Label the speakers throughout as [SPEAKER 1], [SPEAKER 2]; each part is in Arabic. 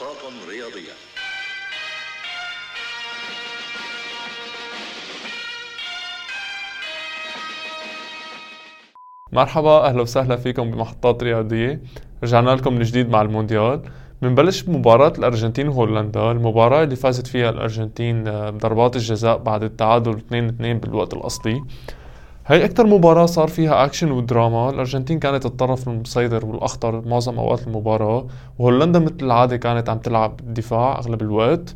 [SPEAKER 1] محطات رياضية
[SPEAKER 2] مرحبا أهلا وسهلا فيكم بمحطات رياضية. رجعنا لكم من جديد مع المونديال. بنبلش بمباراة الأرجنتين وهولندا المباراة اللي فازت فيها الأرجنتين آه، بضربات الجزاء بعد التعادل 2-2 بالوقت الأصلي. هي أكثر مباراة صار فيها أكشن ودراما. الأرجنتين كانت الطرف المسيطر والأخطر معظم أوقات المباراة وهولندا مثل العادة كانت عم تلعب دفاع أغلب الوقت.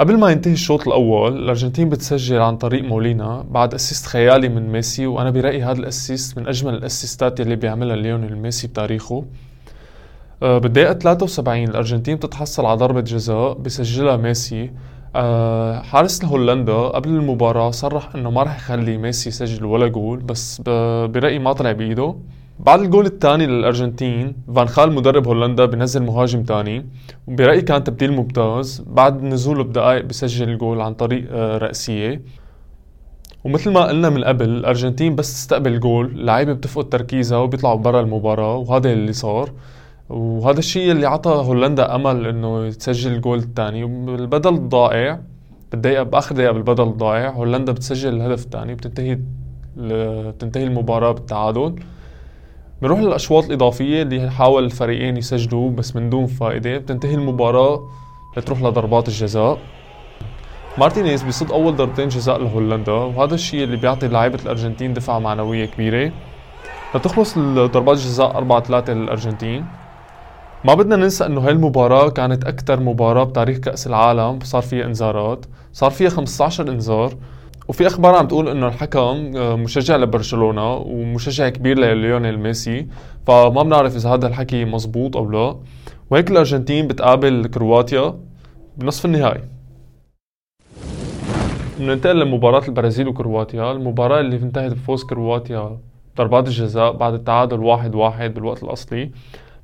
[SPEAKER 2] قبل ما ينتهي الشوط الأول الأرجنتين بتسجل عن طريق مولينا بعد assist خيالي من ميسي وأنا برأيي هذا ال assist من أجمل الاسيستات اللي بيعملها ليونيل ميسي بتاريخه. آه، بالدقيقة 73 الأرجنتين بتتحصل على ضربة جزاء بسجلها ميسي. حارس هولندا قبل المباراة صرح إنه ما راح يخلي ميسي يسجل ولا جول بس برأيي ما طلع بإيده. بعد الجول الثاني للأرجنتين فان خال مدرب هولندا بنزل مهاجم ثاني. وبرايي كان تبديل ممتاز. بعد نزوله بدقائق بسجل الجول عن طريق آه، رأسية. ومثل ما قلنا من قبل الأرجنتين بس تستقبل جول اللعيبه بتفقد تركيزها وبيطلعوا برا المباراة وهذا اللي صار. وهذا الشيء اللي عطى هولندا أمل إنه تسجل الجول الثاني وبالبدل الضائع بالدقيقه باخر دقيقة بالبدل الضائع هولندا بتسجل الهدف الثاني وبتنتهي بتنتهي المباراة بالتعادل. بنروح للأشواط الإضافية اللي حاول الفريقين يسجلوا بس من دون فائدة. بتنتهي المباراة لتروح لضربات الجزاء. مارتينيز بيصد أول ضربتين جزاء لهولندا وهذا الشيء اللي بيعطي لعيبة الأرجنتين دفعه معنوية كبيرة. لتخلص ضربات الجزاء 4 3 للأرجنتين. ما بدنا ننسى إنه هاي المباراة كانت أكثر مباراة بتاريخ كأس العالم صار فيها انذارات، صار فيها 15 انذار، وفي أخبار عم تقول إنه الحكم آه، مشجع لبرشلونة ومشجع كبير لليونيل ميسي فما بنعرف إذا هذا الحكي مزبوط أو لا. وهيك الأرجنتين بتقابل كرواتيا بنصف النهائي. بننتقل لمباراة البرازيل وكرواتيا المباراة اللي انتهت بفوز كرواتيا ضربات الجزاء بعد التعادل واحد واحد بالوقت الأصلي.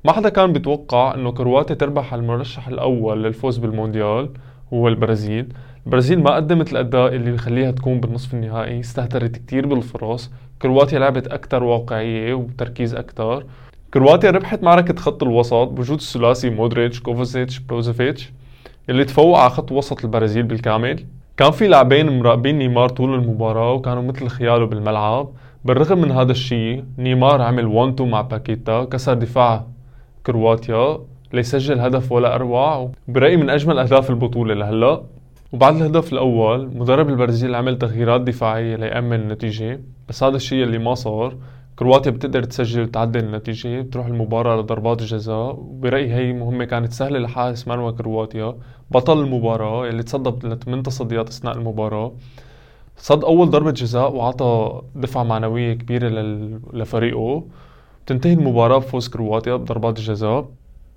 [SPEAKER 2] ما حدا كان بيتوقع إنه كرواتيا تربح المرشح الأول للفوز بالمونديال هو البرازيل. البرازيل ما قدمت الأداء اللي بخليها تكون بالنصف النهائي استهترت كتير بالفرص. كرواتيا لعبت أكثر واقعية وتركيز أكثر كرواتيا ربحت معركة خط الوسط بوجود الثلاثي مودريتش كوفازيتش بروزوفيتش اللي تفوق على خط وسط البرازيل بالكامل. كان في لاعبين مراقبين نيمار طول المباراة وكانوا مثل خياله بالملعب. بالرغم من هذا الشيء نيمار عمل 1 2 مع باكيتا كسر دفاع كرواتيا ليسجل هدف ولا أروع برأيي من أجمل أهداف البطولة لهلأ. وبعد الهدف الأول مدرب البرازيل عمل تغييرات دفاعية ليأمن النتيجة بس هذا الشيء اللي ما صار. كرواتيا بتقدر تسجل وتعدل النتيجة بتروح المباراة لضربات الجزاء وبرأيي هي مهمة كانت سهلة لحارس مرمى كرواتيا. بطل المباراة اللي تصدى لثمان تصديات أثناء المباراة. صد أول ضربة جزاء وعطى دفعة معنوية كبيرة لفريقه. بتنتهي المباراة بفوز كرواتيا بضربات الجزاء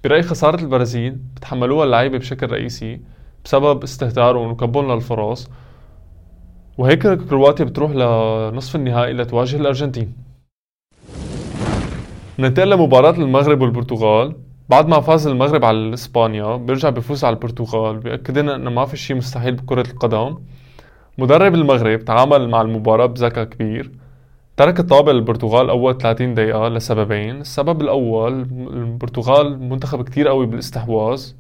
[SPEAKER 2] برأيي خسارة البرازيل بتحملوها اللعيبة بشكل رئيسي بسبب استهتارهم وكبهم للفرص وهيك كرواتيا بتروح لنصف النهائي لتواجه الأرجنتين. ننتقل لمباراة المغرب والبرتغال. بعد ما فاز المغرب على إسبانيا بيرجع بيفوز على البرتغال بيأكد لنا انه ما في شيء مستحيل بكرة القدم. مدرب المغرب تعامل مع المباراة بذكاء كبير. ترك الطابع للبرتغال أول 30 دقيقة لسببين. السبب الأول البرتغال منتخب كتير قوي بالاستحواذ.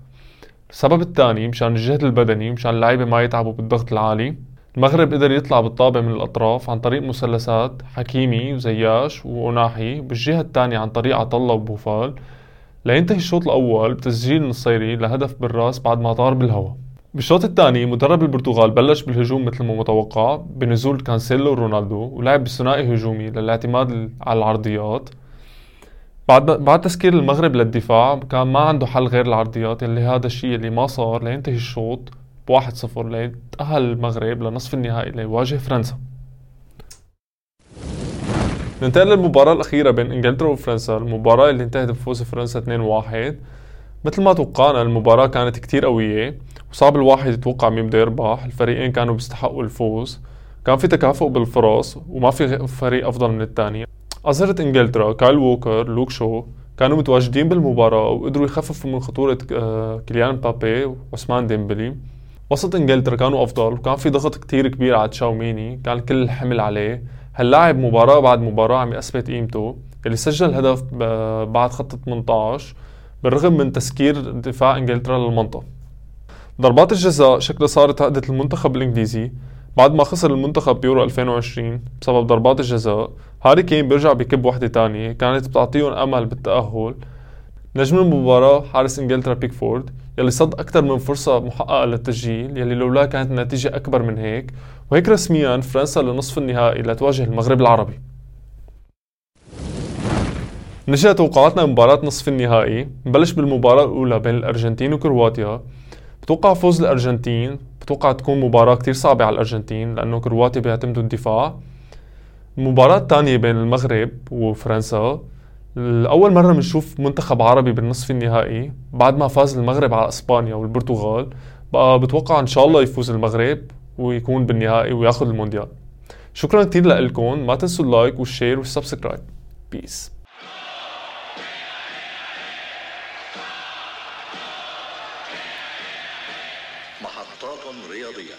[SPEAKER 2] السبب الثاني مشان الجهد البدني مشان اللعيبة ما يتعبوا بالضغط العالي. المغرب قدر يطلع بالطابع من الأطراف عن طريق مثلثات حكيمي وزياش وناحي بالجهة الثانية عن طريق عطله وبوفال. لينتهي الشوط الأول بتسجيل النصيري لهدف بالراس بعد ما طار بالهواء. بالشوط الثاني مدرب البرتغال بلش بالهجوم مثل ما متوقع بنزول كانسيلو ورونالدو ولعب بثنائي هجومي للاعتماد على العرضيات. بعد بعد تسكير المغرب للدفاع كان ما عنده حل غير العرضيات اللي هذا الشيء اللي ما صار لينتهي الشوط بواحد صفر ليتأهل المغرب لنصف النهائي ليواجه فرنسا. ننتقل للمباراة الأخيرة بين إنجلترا وفرنسا المباراة اللي انتهت بفوز فرنسا 2-1 مثل ما توقعنا المباراة كانت كتير قوية وصعب الواحد يتوقع مين بده يربح. الفريقين كانوا بيستحقوا الفوز. كان في تكافؤ بالفرص وما في فريق أفضل من الثاني أظهرت إنجلترا كايل ووكر لوك شو كانوا متواجدين بالمباراة وقدروا يخففوا من خطورة آه، كيليان مبابي وعثمان ديمبلي. وسط إنجلترا كانوا أفضل وكان في ضغط كتير كبير على تشاوميني كان كل الحمل عليه. هاللاعب مباراة بعد مباراة عم يثبت قيمته. اللي سجل هدف بعد خط 18 بالرغم من تسكير دفاع إنجلترا للمنطقة. ضربات الجزاء شكلها صارت عقدة المنتخب الإنجليزي بعد ما خسر المنتخب بيورو 2020 بسبب ضربات الجزاء. هاري كين بيرجع بكب وحدة تانية كانت بتعطيهم أمل بالتأهل. نجم المباراة حارس إنجلترا بيكفورد يلي صد أكثر من فرصة محققة للتسجيل يلي لولا كانت النتيجة أكبر من هيك وهيك رسميا فرنسا لنصف النهائي لتواجه المغرب العربي. نجي توقعاتنا مباراة نصف النهائي نبلش بالمباراة الأولى بين الأرجنتين وكرواتيا. بتوقع فوز الأرجنتين بتوقع تكون مباراة كتير صعبة على الأرجنتين لأنه كرواتيا بيعتمدوا الدفاع. المباراة الثانية بين المغرب وفرنسا. لأول مرة بنشوف منتخب عربي بالنصف النهائي بعد ما فاز المغرب على إسبانيا والبرتغال. بقى بتوقع إن شاء الله يفوز المغرب ويكون بالنهائي وياخذ المونديال. شكرا كثير لكم ما تنسوا ال like وال share وال subscribe peace محطات رياضية.